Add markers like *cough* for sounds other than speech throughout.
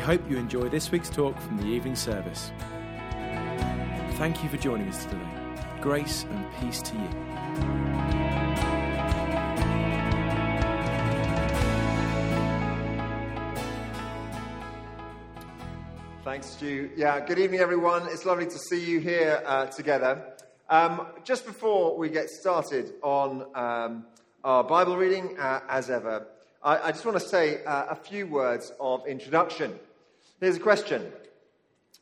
Hope you enjoy this week's talk from the evening service. Thank you for joining us today. Grace and peace to you. Thanks, Stu. Yeah, good evening, everyone. It's lovely to see you here uh, together. Um, just before we get started on um, our Bible reading, uh, as ever, I, I, just want to say uh, a few words of introduction. Here's a question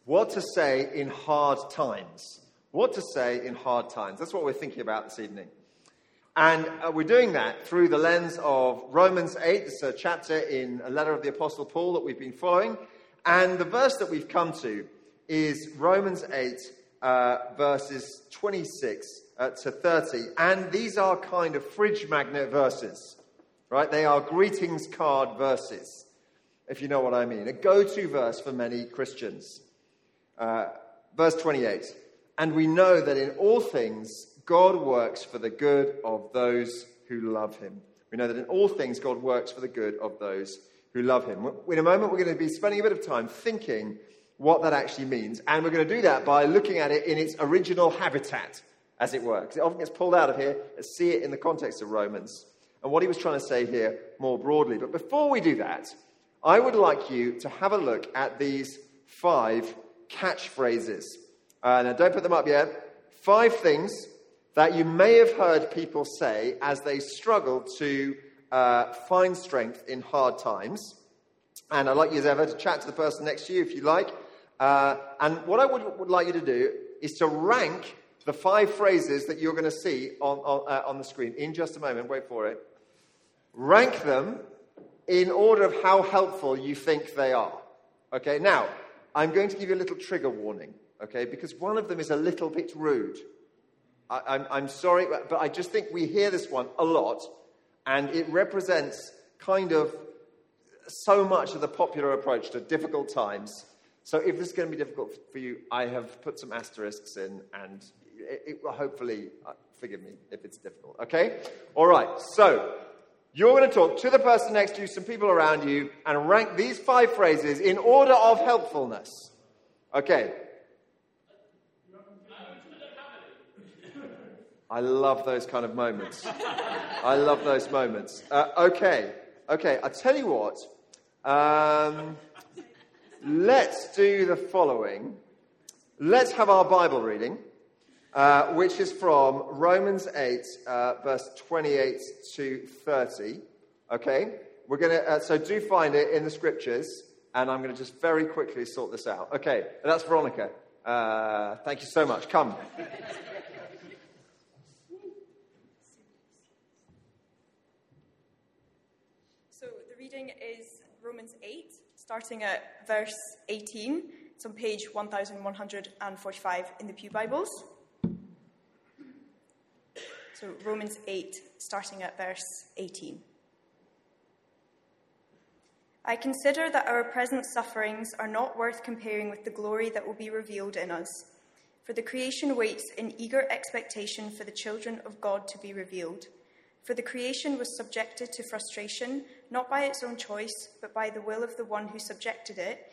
What to say in hard times? What to say in hard times? That's what we're thinking about this evening. And uh, we're doing that through the lens of Romans 8. It's a chapter in a letter of the Apostle Paul that we've been following. And the verse that we've come to is Romans 8, uh, verses 26 uh, to 30. And these are kind of fridge magnet verses, right? They are greetings card verses, if you know what I mean. A go to verse for many Christians. Uh, verse 28 And we know that in all things God works for the good of those who love him. We know that in all things God works for the good of those who love him. In a moment, we're going to be spending a bit of time thinking what that actually means. And we're going to do that by looking at it in its original habitat, as it were. Because it often gets pulled out of here. Let's see it in the context of Romans and what he was trying to say here more broadly. But before we do that, I would like you to have a look at these five catchphrases. Uh, now, don't put them up yet. Five things that you may have heard people say as they struggle to uh, find strength in hard times. And I'd like you, as ever, to chat to the person next to you if you like. Uh, and what I would, would, like you to do is to rank the five phrases that you're going to see on, on, uh, on the screen in just a moment. Wait for it. Rank them in order of how helpful you think they are. Okay, now, I'm going to give you a little trigger warning, okay, because one of them is a little bit rude. I, am sorry, but I just think we hear this one a lot and it represents kind of so much of the popular approach to difficult times. So if this is going to be difficult for you, I have put some asterisks in, and it, it will hopefully, uh, forgive me if it's difficult. Okay? All right. So you're going to talk to the person next to you, some people around you, and rank these five phrases in order of helpfulness. Okay. I love those kind of moments. I love those moments. Uh, okay, okay, I'll tell you what. Um, let's do the following. Let's have our Bible reading, uh, which is from Romans 8, uh, verse 28 to 30. Okay? We're going to, uh, so do find it in the scriptures, and I'm going to just very quickly sort this out. Okay, that's Veronica. Uh, thank you so much. Come. So the reading is Romans 8, starting at verse 18. It's on page 1145 in the Pew Bibles. So, Romans 8, starting at verse 18. I consider that our present sufferings are not worth comparing with the glory that will be revealed in us. For the creation waits in eager expectation for the children of God to be revealed. For the creation was subjected to frustration, not by its own choice, but by the will of the one who subjected it,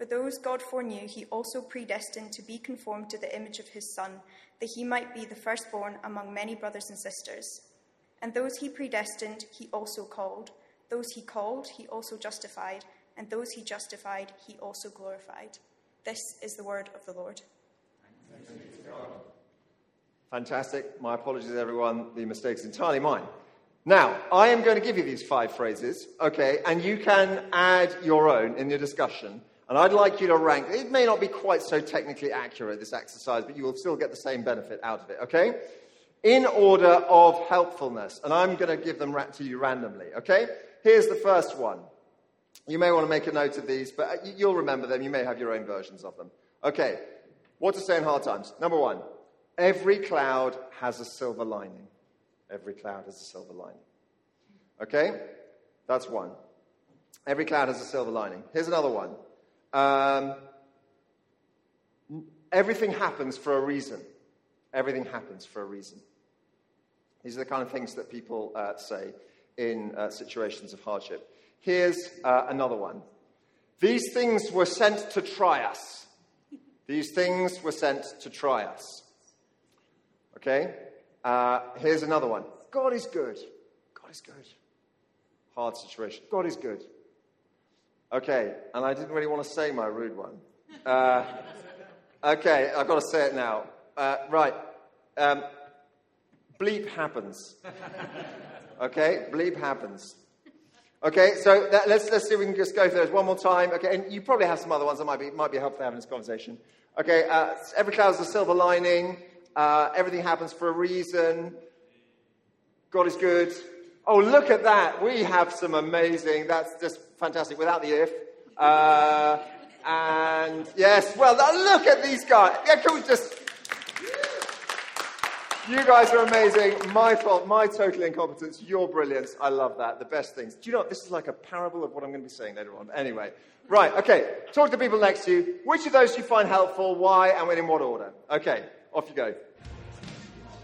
For those God foreknew, he also predestined to be conformed to the image of his Son, that he might be the firstborn among many brothers and sisters. And those he predestined, he also called. Those he called, he also justified. And those he justified, he also glorified. This is the word of the Lord. Fantastic. My apologies, everyone. The mistake is entirely mine. Now, I am going to give you these five phrases, okay, and you can add your own in your discussion. And I'd like you to rank. It may not be quite so technically accurate, this exercise, but you will still get the same benefit out of it, okay? In order of helpfulness. And I'm going to give them to you randomly, okay? Here's the first one. You may want to make a note of these, but uh, you'll remember them. You may have your own versions of them. Okay, what to say in hard times. Number one, every cloud has a silver lining. Every cloud has a silver lining. Okay? That's one. Every cloud has a silver lining. Here's another one. Um, everything happens for a reason. Everything happens for a reason. These are the kind of things that people uh, say in uh, situations of hardship. Here's uh, another one. These things were sent to try us. These things were sent to try us. Okay? Uh, here's another one. God is good. God is good. Hard situation. God is good. Okay, and I didn't really want to say my rude one. Uh, okay, I've got to say it now. Uh, right. Um, bleep happens. Okay, bleep happens. Okay, so that, let's, let's see if we can just go through those one more time. Okay, and you probably have some other ones that might be, might be helpful having this conversation. Okay, uh, every cloud has a silver lining. Uh, everything happens for a reason. God is good. Oh, look at that. We have some amazing, that's just fantastic without the if. Uh, and yes, well, look at these guys. Yeah, can we just you guys are amazing. My fault, my total incompetence, your brilliance. I love that. The best things. Do you know what? This is like a parable of what I'm going to be saying later on. Anyway, right, okay. Talk to the people next to you. Which of those you find helpful? Why? And in what order? Okay, off you go.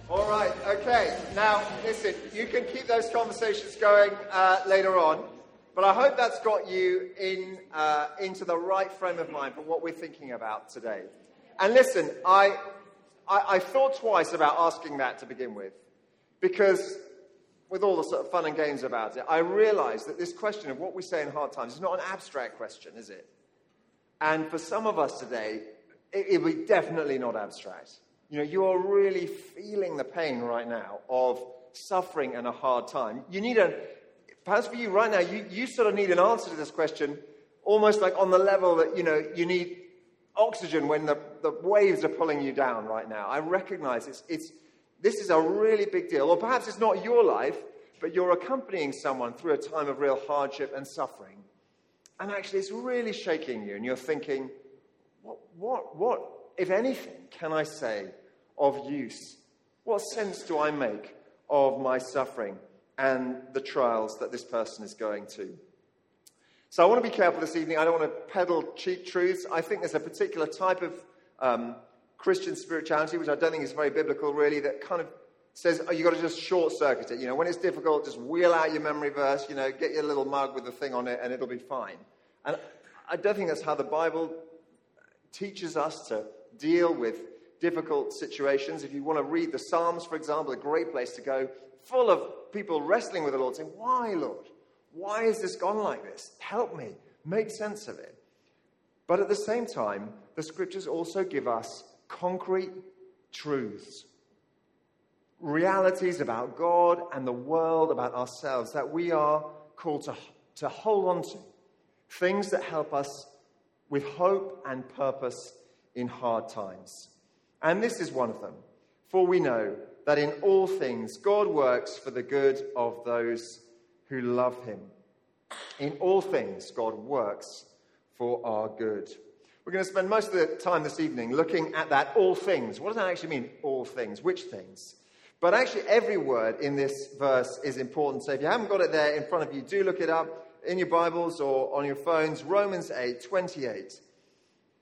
All right, okay. Now, listen, you can keep those conversations going uh, later on, but I hope that's got you in, uh, into the right frame of mind for what we're thinking about today. And listen, I, I, I thought twice about asking that to begin with, because with all the sort of fun and games about it, I realized that this question of what we say in hard times is not an abstract question, is it? And for some of us today, it, it will be definitely not abstract. You know, you are really feeling the pain right now of suffering and a hard time. You need a, perhaps for you right now, you, you sort of need an answer to this question almost like on the level that, you know, you need oxygen when the, the waves are pulling you down right now. I recognize it's, it's, this is a really big deal. Or perhaps it's not your life, but you're accompanying someone through a time of real hardship and suffering. And actually, it's really shaking you, and you're thinking, what, what, what, if anything, can I say of use? What sense do I make of my suffering and the trials that this person is going to? So I want to be careful this evening. I don't want to peddle cheap truths. I think there's a particular type of um, Christian spirituality, which I don't think is very biblical, really, that kind of says oh, you've got to just short circuit it. You know, when it's difficult, just wheel out your memory verse, you know, get your little mug with the thing on it, and it'll be fine. And I don't think that's how the Bible teaches us to deal with difficult situations. If you want to read the Psalms, for example, a great place to go, full of people wrestling with the Lord, saying, Why, Lord? Why has this gone like this? Help me. Make sense of it. But at the same time, the scriptures also give us concrete truths, realities about God and the world, about ourselves that we are called to, to hold on to. Things that help us with hope and purpose in hard times. And this is one of them. For we know that in all things God works for the good of those who love him. In all things, God works for our good. We're going to spend most of the time this evening looking at that all things. What does that actually mean, all things? Which things? But actually, every word in this verse is important. So if you haven't got it there in front of you, do look it up in your Bibles or on your phones. Romans 8 28.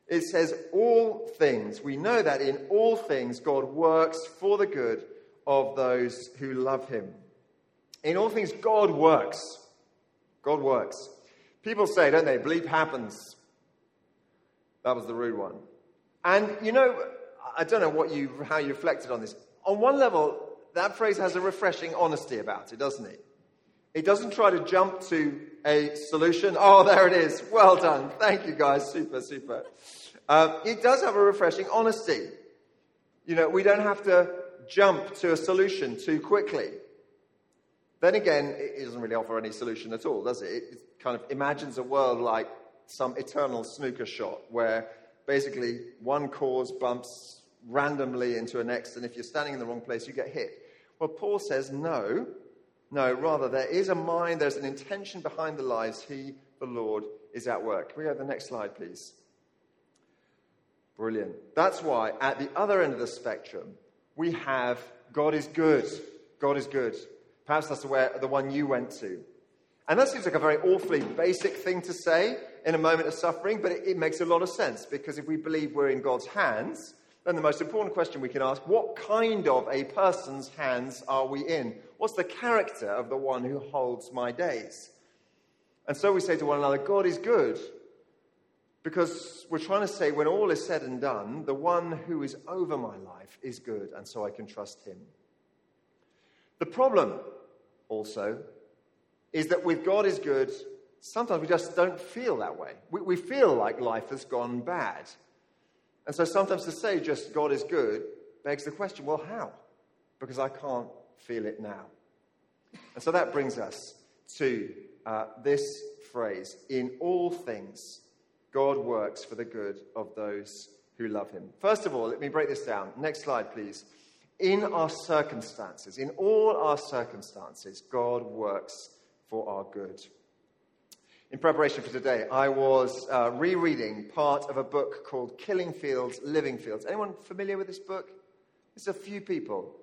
It says, all things. We know that in all things God works for the good of those who love him. In all things, God works. God works. People say, don't they, bleep happens. That was the rude one. And you know, I don't know what you, how you reflected on this. On one level, that phrase has a refreshing honesty about it, doesn't it? It doesn't try to jump to a solution. Oh, there it is. Well done. Thank you, guys. Super, super. Uh, it does have a refreshing honesty. You know, we don't have to jump to a solution too quickly. Then again, it doesn't really offer any solution at all, does it? It kind of imagines a world like some eternal snooker shot where basically one cause bumps randomly into a next, and if you're standing in the wrong place, you get hit. Well, Paul says no. No, rather, there is a mind, there's an intention behind the lies. He, the Lord, is at work. Can we have the next slide, please? Brilliant. That's why at the other end of the spectrum, we have God is good. God is good. Perhaps that's the, the one you went to. And that seems like a very awfully basic thing to say in a moment of suffering, but it, it makes a lot of sense because if we believe we're in God's hands, then the most important question we can ask what kind of a person's hands are we in? What's the character of the one who holds my days? And so we say to one another, God is good. Because we're trying to say, when all is said and done, the one who is over my life is good, and so I can trust him. The problem, also, is that with God is good, sometimes we just don't feel that way. We, we feel like life has gone bad. And so sometimes to say just God is good begs the question well, how? Because I can't feel it now. And so that brings us to uh, this phrase in all things, God works for the good of those who love him. First of all, let me break this down. Next slide, please. In our circumstances, in all our circumstances, God works for our good. In preparation for today, I was uh, rereading part of a book called Killing Fields, Living Fields. Anyone familiar with this book? There's a few people.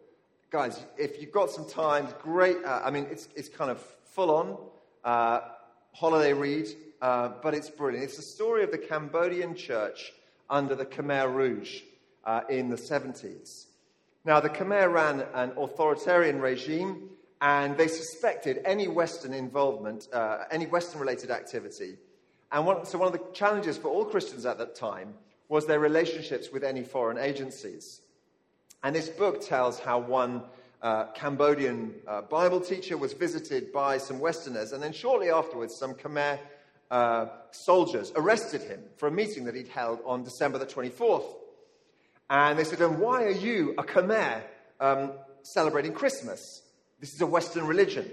Guys, if you've got some time, great. Uh, I mean, it's, it's kind of full on uh, holiday read, uh, but it's brilliant. It's the story of the Cambodian church under the Khmer Rouge uh, in the 70s. Now, the Khmer ran an authoritarian regime and they suspected any Western involvement, uh, any Western related activity. And one, so, one of the challenges for all Christians at that time was their relationships with any foreign agencies. And this book tells how one uh, Cambodian uh, Bible teacher was visited by some Westerners, and then shortly afterwards, some Khmer uh, soldiers arrested him for a meeting that he'd held on December the 24th. And they said, And why are you, a Khmer, um, celebrating Christmas? This is a Western religion.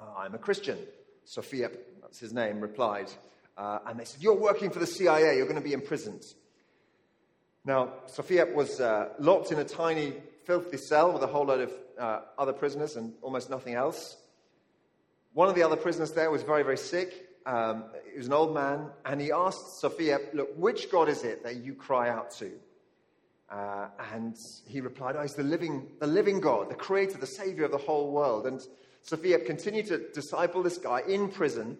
Uh, I'm a Christian. Sophia, that's his name, replied. Uh, and they said, You're working for the CIA, you're going to be imprisoned. Now, Sophia was uh, locked in a tiny, filthy cell with a whole load of uh, other prisoners and almost nothing else. One of the other prisoners there was very, very sick. Um, he was an old man, and he asked Sophia, Look, which God is it that you cry out to? Uh, and he replied, Oh, he's the living, the living God, the creator, the savior of the whole world. And Sophia continued to disciple this guy in prison.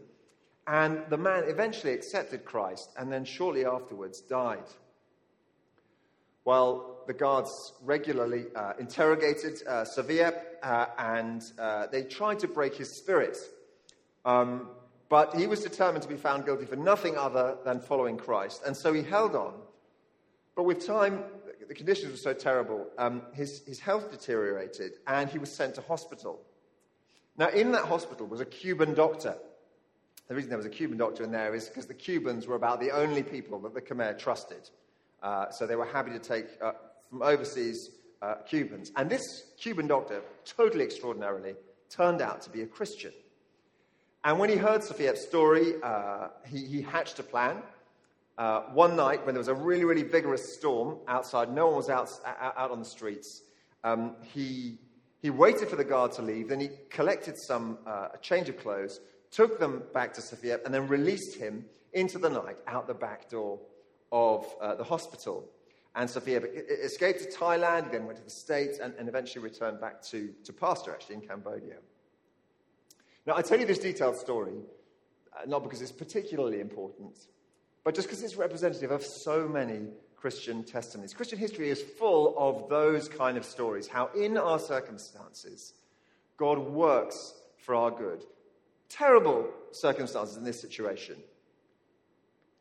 And the man eventually accepted Christ and then shortly afterwards died. Well, the guards regularly uh, interrogated uh, uh, and uh, they tried to break his spirit. Um, but he was determined to be found guilty for nothing other than following Christ. And so he held on. But with time, the conditions were so terrible, um, his, his health deteriorated and he was sent to hospital. Now, in that hospital was a Cuban doctor. The reason there was a Cuban doctor in there is because the Cubans were about the only people that the Khmer trusted. Uh, so they were happy to take uh, from overseas uh, Cubans. And this Cuban doctor, totally extraordinarily, turned out to be a Christian. And when he heard Sophia's story, uh, he, he hatched a plan uh, one night when there was a really, really vigorous storm outside, no one was out, out on the streets, um, he, he waited for the guard to leave, then he collected some, uh, a change of clothes, took them back to Sophia, and then released him into the night out the back door of uh, the hospital. And Sophia escaped to Thailand, then went to the States, and, and eventually returned back to, to pastor, actually, in Cambodia. Now, I tell you this detailed story, uh, not because it's particularly important, but just because it's representative of so many Christian testimonies. Christian history is full of those kind of stories how, in our circumstances, God works for our good. Terrible circumstances in this situation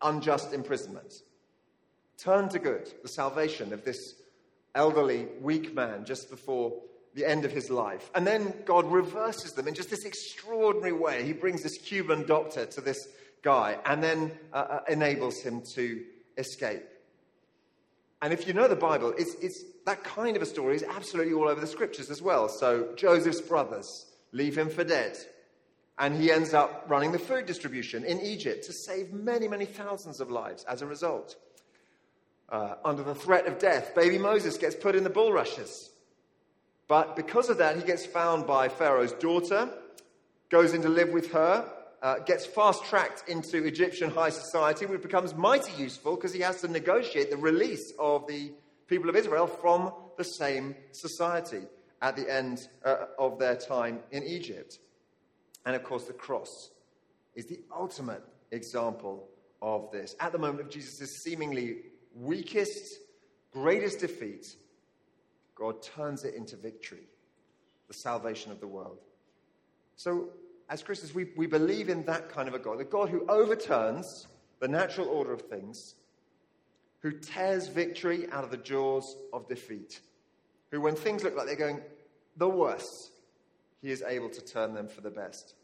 unjust imprisonment. Turn to good, the salvation of this elderly, weak man just before the end of his life. And then God reverses them in just this extraordinary way. He brings this Cuban doctor to this guy and then uh, uh, enables him to escape. And if you know the Bible, it's, it's, that kind of a story is absolutely all over the scriptures as well. So Joseph's brothers leave him for dead. And he ends up running the food distribution in Egypt to save many, many thousands of lives as a result. Uh, under the threat of death, baby Moses gets put in the bulrushes. But because of that, he gets found by Pharaoh's daughter, goes in to live with her, uh, gets fast tracked into Egyptian high society, which becomes mighty useful because he has to negotiate the release of the people of Israel from the same society at the end uh, of their time in Egypt. And of course, the cross is the ultimate example of this. At the moment of Jesus' seemingly weakest, greatest defeat, God turns it into victory, the salvation of the world. So, as Christians, we, we believe in that kind of a God, the God who overturns the natural order of things, who tears victory out of the jaws of defeat, who, when things look like they're going the worst, he is able to turn them for the best.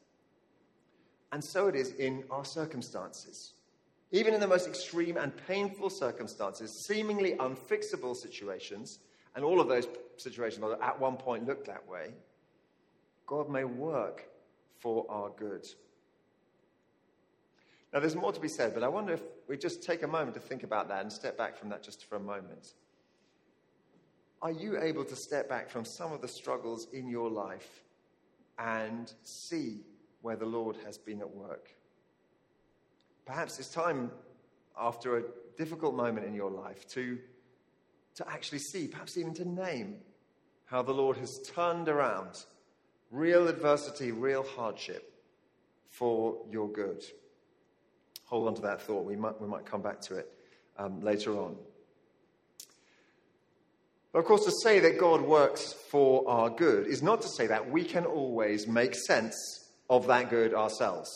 And so it is in our circumstances. Even in the most extreme and painful circumstances, seemingly unfixable situations, and all of those situations at one point looked that way, God may work for our good. Now, there's more to be said, but I wonder if we just take a moment to think about that and step back from that just for a moment. Are you able to step back from some of the struggles in your life and see where the Lord has been at work? Perhaps it's time, after a difficult moment in your life, to, to actually see, perhaps even to name, how the Lord has turned around real adversity, real hardship for your good. Hold on to that thought. We might, we might come back to it um, later on. But of course, to say that God works for our good is not to say that we can always make sense of that good ourselves.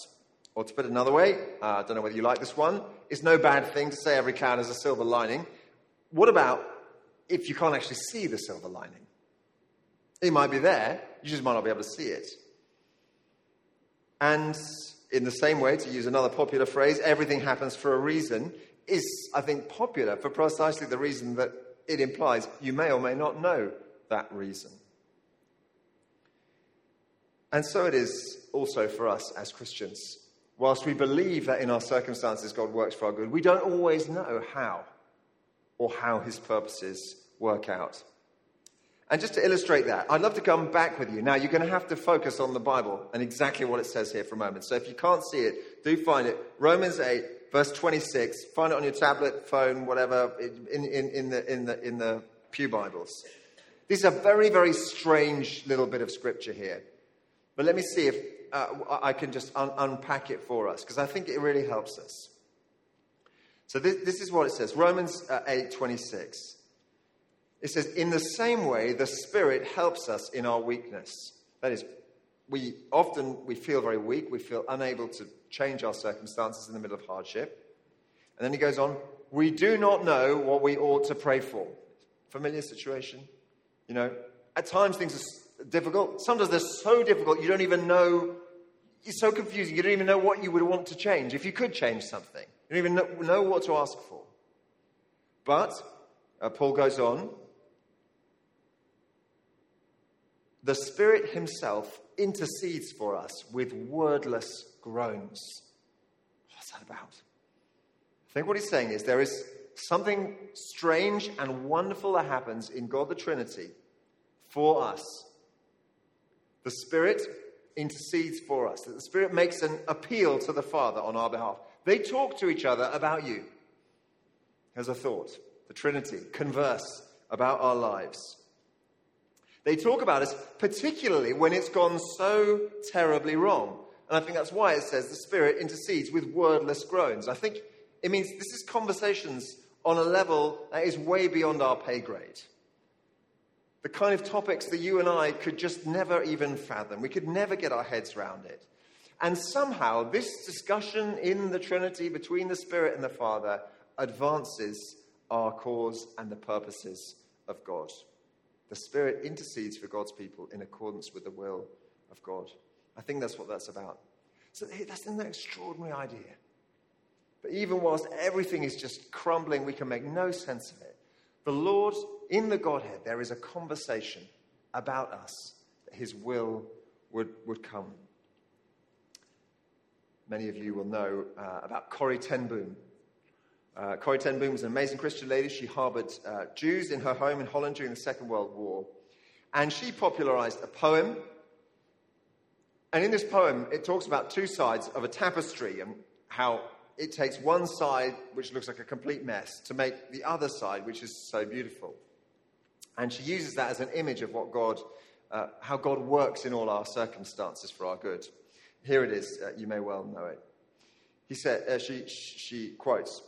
Or to put it another way, uh, I don't know whether you like this one, it's no bad thing to say every cloud has a silver lining. What about if you can't actually see the silver lining? It might be there, you just might not be able to see it. And in the same way, to use another popular phrase, everything happens for a reason, is, I think, popular for precisely the reason that it implies you may or may not know that reason. And so it is also for us as Christians. Whilst we believe that in our circumstances God works for our good, we don't always know how or how his purposes work out. And just to illustrate that, I'd love to come back with you. Now, you're going to have to focus on the Bible and exactly what it says here for a moment. So if you can't see it, do find it. Romans 8, verse 26. Find it on your tablet, phone, whatever, in, in, in, the, in, the, in the Pew Bibles. This is a very, very strange little bit of scripture here. But let me see if uh, I can just un- unpack it for us, because I think it really helps us. So this, this is what it says Romans uh, 8, 26. It says, in the same way, the Spirit helps us in our weakness. That is, we often we feel very weak, we feel unable to change our circumstances in the middle of hardship. And then he goes on, we do not know what we ought to pray for. Familiar situation? You know, at times things are difficult. Sometimes they're so difficult you don't even know, it's so confusing, you don't even know what you would want to change if you could change something. You don't even know, what to ask for. But, uh, Paul goes on, the Spirit Himself intercedes for us with wordless groans. What's that about? I think what he's saying is there is something strange and wonderful that happens in God the Trinity for us. The Spirit intercedes for us, that the Spirit makes an appeal to the Father on our behalf. They talk to each other about you. As a thought, the Trinity converse about our lives. They talk about us, particularly when it's gone so terribly wrong. And I think that's why it says the Spirit intercedes with wordless groans. I think It means this is conversations on a level that is way beyond our pay grade. The kind of topics that you and I could just never even fathom. We could never get our heads around it. And somehow, this discussion in the Trinity between the Spirit and the Father advances our cause and the purposes of God. The Spirit intercedes for God's people in accordance with the will of God. I think that's what that's about. So that's an extraordinary idea. But even whilst everything is just crumbling, we can make no sense of it. The Lord, in the Godhead, there is a conversation about us, that His will would, would come. Many of you will know uh, about Corrie ten Boom. Uh, Corrie ten Boom was an amazing Christian lady. She harbored uh, Jews in her home in Holland during the Second World War. And she popularized a poem. And in this poem, it talks about two sides of a tapestry and how it takes one side, which looks like a complete mess, to make the other side, which is so beautiful. And she uses that as an image of what God, uh, how God works in all our circumstances for our good. Here it is. Uh, you may well know it. He said, uh, she, she quotes,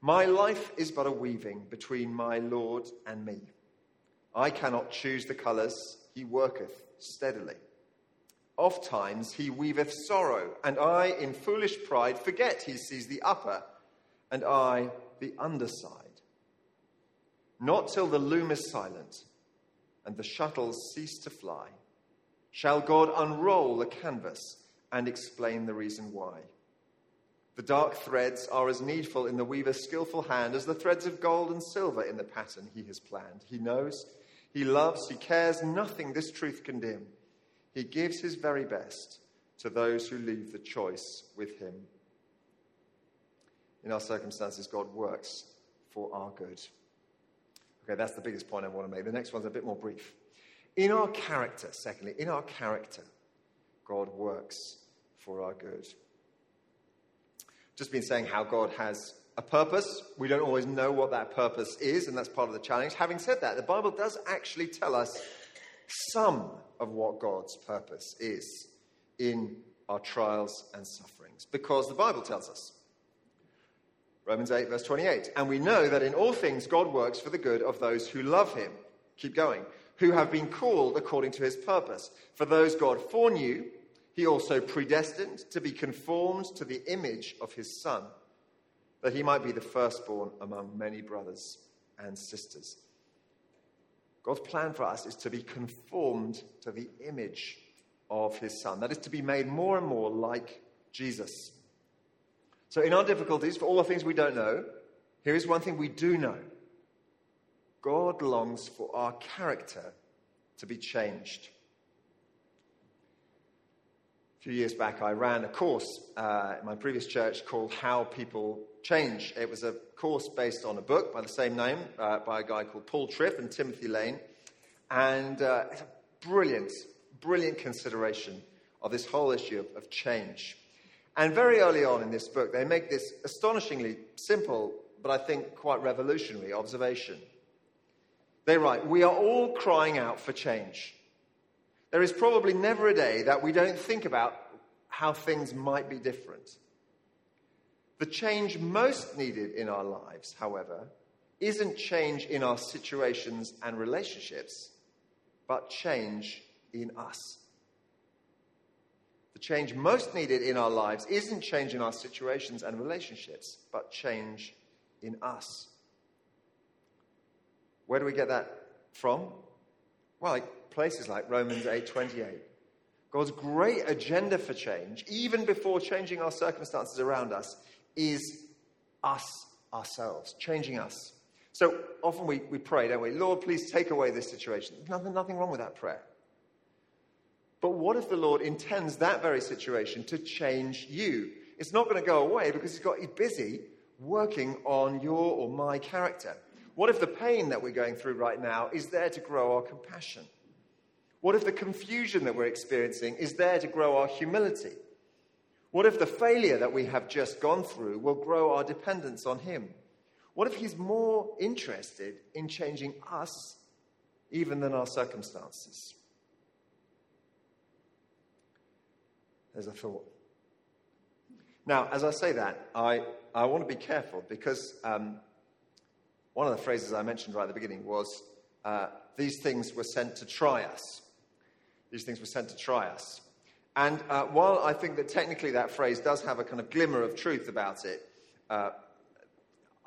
My life is but a weaving between my Lord and me. I cannot choose the colours, he worketh steadily. Oft times he weaveth sorrow, and I, in foolish pride, forget he sees the upper, and I the underside. Not till the loom is silent and the shuttles cease to fly shall God unroll the canvas and explain the reason why. The dark threads are as needful in the weaver's skillful hand as the threads of gold and silver in the pattern he has planned. He knows, he loves, he cares nothing this truth can dim. He gives his very best to those who leave the choice with him. In our circumstances, God works for our good. Okay, that's the biggest point I want to make. The next one's a bit more brief. In our character, secondly, in our character, God works for our good. Just been saying how God has a purpose. We don't always know what that purpose is, and that's part of the challenge. Having said that, the Bible does actually tell us some of what God's purpose is in our trials and sufferings, because the Bible tells us. Romans 8, verse 28. And we know that in all things God works for the good of those who love him. Keep going. Who have been called according to his purpose. For those God foreknew, he also predestined to be conformed to the image of his Son, that he might be the firstborn among many brothers and sisters. God's plan for us is to be conformed to the image of his Son. That is to be made more and more like Jesus. So, in our difficulties, for all the things we don't know, here is one thing we do know God longs for our character to be changed. Few years back, I ran a course uh, in my previous church called How People Change. It was a course based on a book by the same name uh, by a guy called Paul Tripp and Timothy Lane. And uh, it's a brilliant, brilliant consideration of this whole issue of, of change. And very early on in this book, they make this astonishingly simple, but I think quite revolutionary observation. They write, We are all crying out for change. There is probably never a day that we don't think about how things might be different. The change most needed in our lives, however, isn't change in our situations and relationships, but change in us. The change most needed in our lives isn't change in our situations and relationships, but change in us. Where do we get that from? Well, places like Romans 8:28. God's great agenda for change, even before changing our circumstances around us, is us ourselves, changing us. So often we, we pray, don't we? Lord, please take away this situation. Nothing, nothing wrong with that prayer. But what if the Lord intends that very situation to change you? It's not going to go away because he's got he's busy working on your or my character. What if the pain that we're going through right now is there to grow our compassion? What if the confusion that we're experiencing is there to grow our humility? What if the failure that we have just gone through will grow our dependence on Him? What if He's more interested in changing us even than our circumstances? There's a thought. Now, as I say that, I I want to be careful because um, one of the phrases I mentioned right at the beginning was uh, these things were sent to try us. These things were sent to try us. And uh, while I think that technically that phrase does have a kind of glimmer of truth about it, uh,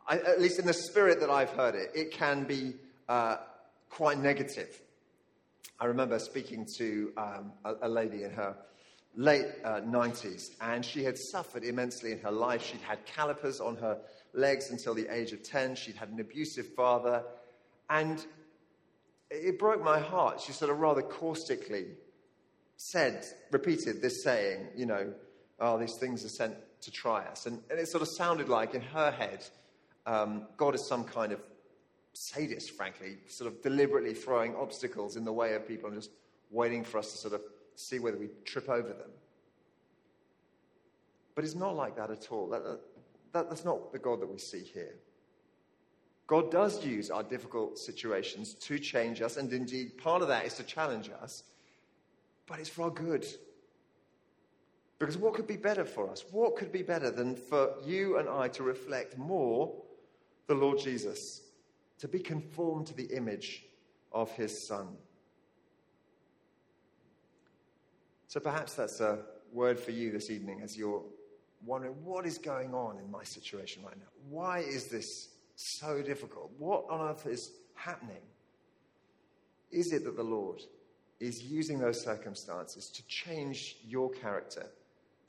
I, at least in the spirit that I've heard it, it can be uh, quite negative. I remember speaking to um, a, a, lady in her late uh, 90s, and she had suffered immensely in her life. She'd had calipers on her legs until the age of 10. She'd had an abusive father, and it broke my heart. She sort of rather caustically said, repeated this saying, you know, oh, these things are sent to try us. And, and it sort of sounded like in her head, um, God is some kind of sadist, frankly, sort of deliberately throwing obstacles in the way of people and just waiting for us to sort of see whether we trip over them. But it's not like that at all. That, that, that's not the God that we see here. God does use our difficult situations to change us, and indeed, part of that is to challenge us, but it's for our good. Because what could be better for us? What could be better than for you and I to reflect more the Lord Jesus, to be conformed to the image of his Son? So perhaps that's a word for you this evening as you're wondering what is going on in my situation right now? Why is this so difficult? What on earth is happening? Is it that the Lord is using those circumstances to change your character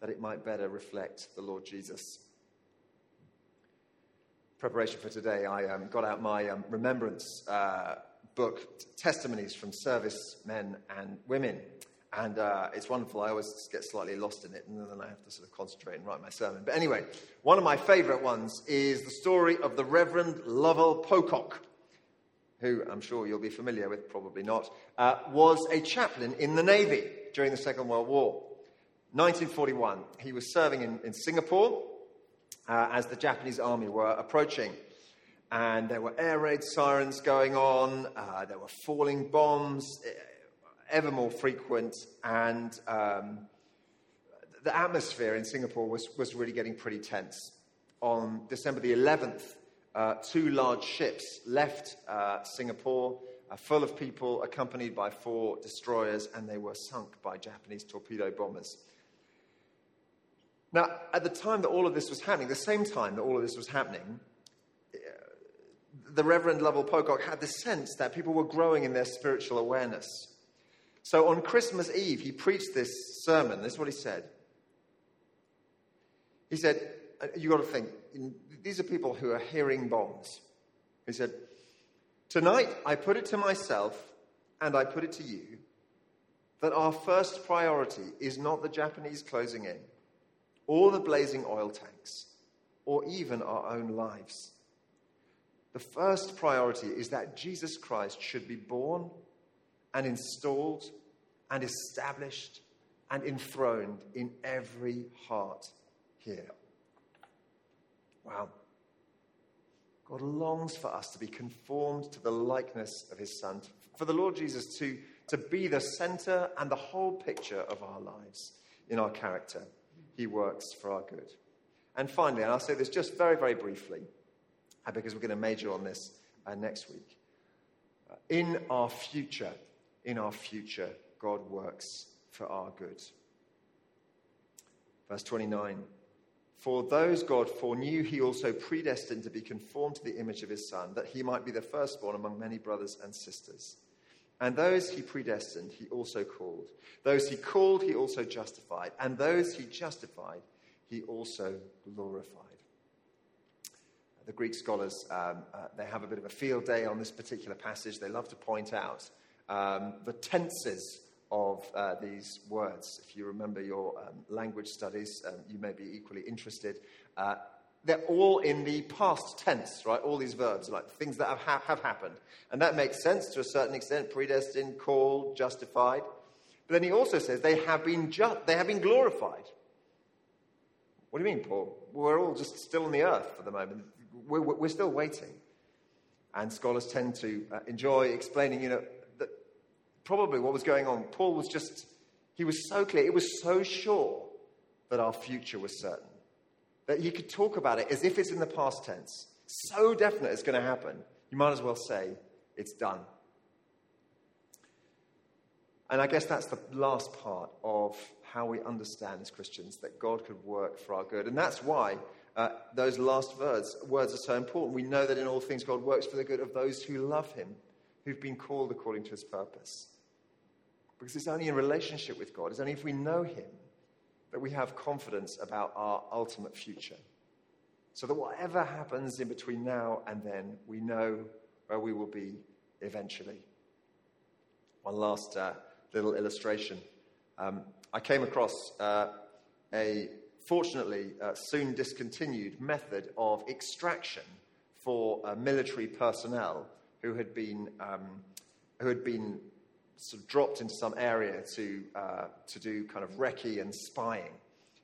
that it might better reflect the Lord Jesus? Preparation for today, I um, got out my um, remembrance uh, book, Testimonies from Service Men and Women. And uh, it's wonderful. I always get slightly lost in it, and then I have to sort of concentrate and write my sermon. But anyway, one of my favorite ones is the story of the Reverend Lovell Pocock, who I'm sure you'll be familiar with, probably not, uh, was a chaplain in the Navy during the Second World War. 1941, he was serving in, in Singapore uh, as the Japanese army were approaching. And there were air raid sirens going on, uh, there were falling bombs ever more frequent, and um, the atmosphere in Singapore was, was really getting pretty tense. On December the 11th, uh, two large ships left uh, Singapore, uh, full of people, accompanied by four destroyers, and they were sunk by Japanese torpedo bombers. Now, at the time that all of this was happening, the same time that all of this was happening, uh, the Reverend Lovell Pocock had the sense that people were growing in their spiritual awareness. So on Christmas Eve, he preached this sermon. This is what he said. He said, uh, You've got to think, these are people who are hearing bombs. He said, Tonight, I put it to myself and I put it to you that our first priority is not the Japanese closing in, or the blazing oil tanks, or even our own lives. The first priority is that Jesus Christ should be born and installed and established and enthroned in every heart here. Wow. God longs for us to be conformed to the likeness of his Son, for the Lord Jesus to, to be the center and the whole picture of our lives in our character. He works for our good. And finally, and I'll say this just very, very briefly, uh, because we're going to major on this uh, next week. Uh, in our future, in our future, God works for our good. Verse 29 For those God foreknew, he also predestined to be conformed to the image of his Son, that he might be the firstborn among many brothers and sisters. And those he predestined, he also called. Those he called, he also justified. And those he justified, he also glorified. The Greek scholars, um, uh, they have a bit of a field day on this particular passage. They love to point out um, the tenses of uh, these words. If you remember your um, language studies, um, you may be equally interested. Uh, they're all in the past tense, right? All these verbs, like things that have, ha- have happened. And that makes sense to a certain extent predestined, called, justified. But then he also says they have been, ju- they have been glorified. What do you mean, Paul? We're all just still on the earth for the moment. We're, we're still waiting. And scholars tend to uh, enjoy explaining, you know, probably what was going on. Paul was just, he was so clear, it was so sure that our future was certain. that he could talk about it as if it's in the past tense. So definite it's going to happen, you might as well say it's done. And I guess that's the last part of how we understand as Christians that God could work for our good. And that's why uh, those last words, words are so important. We know that in all things God works for the good of those who love him, who've been called according to his purpose. Because it's only in relationship with God, it's only if we know him that we have confidence about our ultimate future. So that whatever happens in between now and then, we know where we will be eventually. One last uh, little illustration. Um, I came across uh, a fortunately uh, soon discontinued method of extraction for uh, military personnel who had been, um, who had been sort of dropped into some area to, uh, to do kind of recce and spying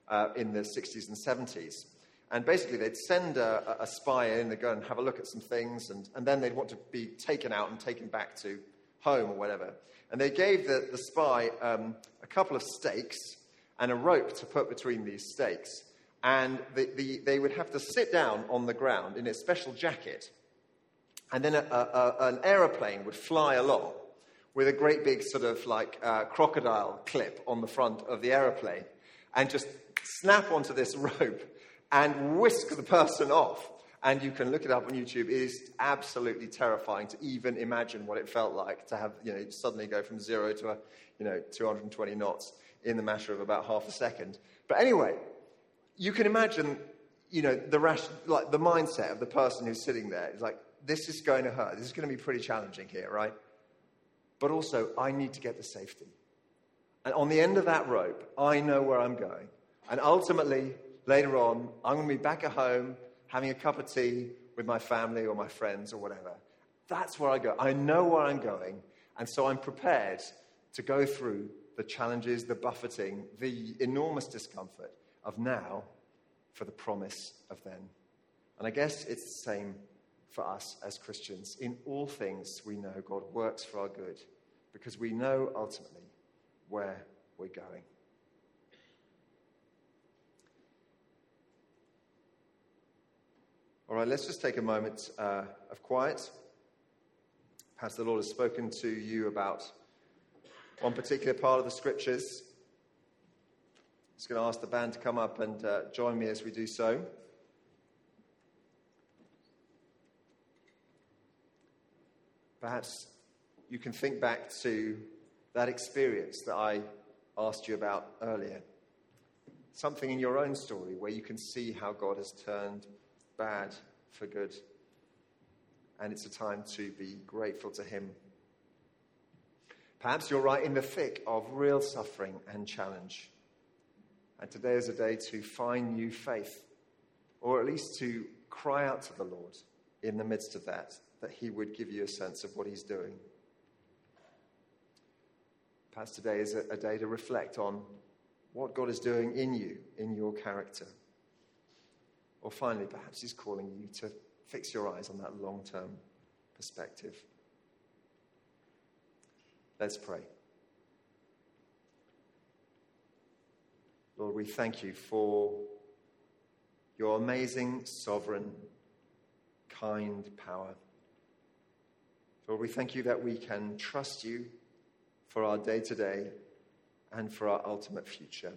uh, in the 60s and 70s. And basically, they'd send a, a spy in, they'd go and have a look at some things, and, and then they'd want to be taken out and taken back to home or whatever. And they gave the, the spy um, a couple of stakes and a rope to put between these stakes. And the, the, they would have to sit down on the ground in a special jacket. And then a, a, an aeroplane would fly along with a great big sort of like uh, crocodile clip on the front of the aeroplane and just snap onto this *laughs* rope and whisk the person off. And you can look it up on YouTube. It is absolutely terrifying to even imagine what it felt like to have, you know, suddenly go from zero to, a, you know, 220 knots in the matter of about half a second. But anyway, you can imagine, you know, the, rash, like the mindset of the person who's sitting there. It's like, this is going to hurt. This is going to be pretty challenging here, right? But also, I need to get to safety. And on the end of that rope, I know where I'm going. And ultimately, later on, I'm going to be back at home having a cup of tea with my family or my friends or whatever. That's where I go. I know where I'm going, and so I'm prepared to go through the challenges, the buffeting, the enormous discomfort of now for the promise of then. And I guess it's the same for us as Christians. In all things, we know God works for our good because we know ultimately where we're going. All right, let's just take a moment uh, of quiet. Perhaps the Lord has spoken to you about one particular part of the scriptures. I'm just going to ask the band to come up and uh, join me as we do so. Perhaps you can think back to that experience that I asked you about earlier. Something in your own story where you can see how God has turned bad for good. And it's a time to be grateful to Him. Perhaps you're right in the thick of real suffering and challenge. And today is a day to find new faith, or at least to cry out to the Lord in the midst of that, that He would give you a sense of what He's doing. Perhaps today is a, a day to reflect on what God is doing in you, in your character. Or finally, perhaps He's calling you to fix your eyes on that long term perspective. Let's pray. Lord, we thank you for your amazing, sovereign, kind power. Lord, we thank you that we can trust you for our day to day and for our ultimate future.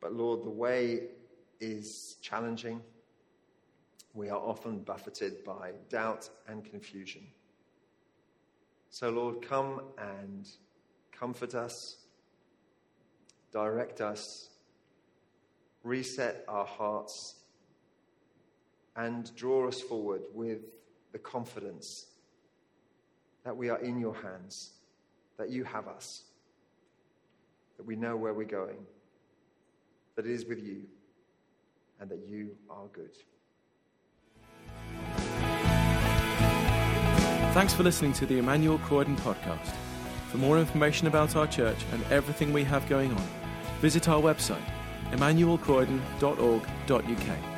But Lord, the way is challenging. We are often buffeted by doubt and confusion. So, Lord, come and comfort us, direct us, reset our hearts, and draw us forward with the confidence that we are in your hands, that you have us, that we know where we're going, that it is with you and that you are good. Thanks for listening to the Emmanuel Croydon podcast. For more information about our church and everything we have going on, visit our website, emmanuelcroydon.org.uk.